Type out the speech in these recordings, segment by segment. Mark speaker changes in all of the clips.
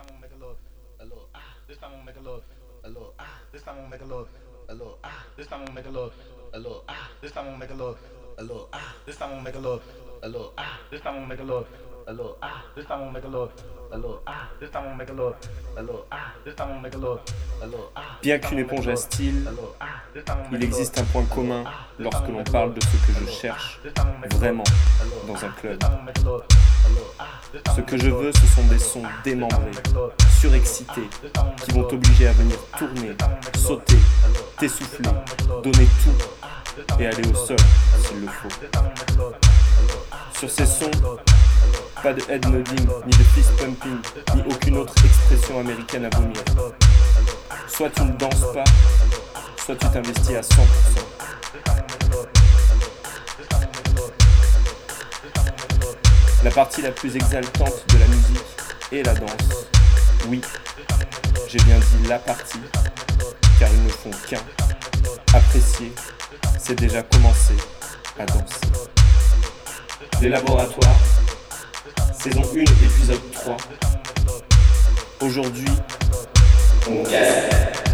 Speaker 1: time I'm gonna make a little, a little ah. This time I'm gonna make a little, a little ah. This time I'm gonna make a little, a little ah. This time I'm gonna make a little, a little ah. This time I'm gonna make a little, a little ah. This time I'm gonna make a little, a little ah. This time I'm gonna make a little, a little ah. This time I'm gonna make a little, a little ah. This time I'm gonna make a little, a little ah. This time I'm gonna make a little, a little ah.
Speaker 2: Bien qu'une éponge à style, il existe un point commun lorsque l'on parle de ce que je cherche vraiment dans un club. Ce que je veux, ce sont des sons démembrés, surexcités, qui vont t'obliger à venir tourner, sauter, t'essouffler, donner tout et aller au sol s'il le faut. Sur ces sons, pas de head nodding, ni de fist pumping, ni aucune autre expression américaine à vomir. Soit tu ne danses pas, soit tu t'investis à 100%. La partie la plus exaltante de la musique est la danse. Oui, j'ai bien dit la partie, car ils ne font qu'un. Apprécier, c'est déjà commencer à danser. Les laboratoires, saison 1, épisode 3. Aujourd'hui, on.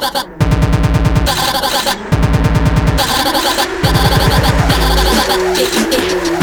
Speaker 3: Take it, take it.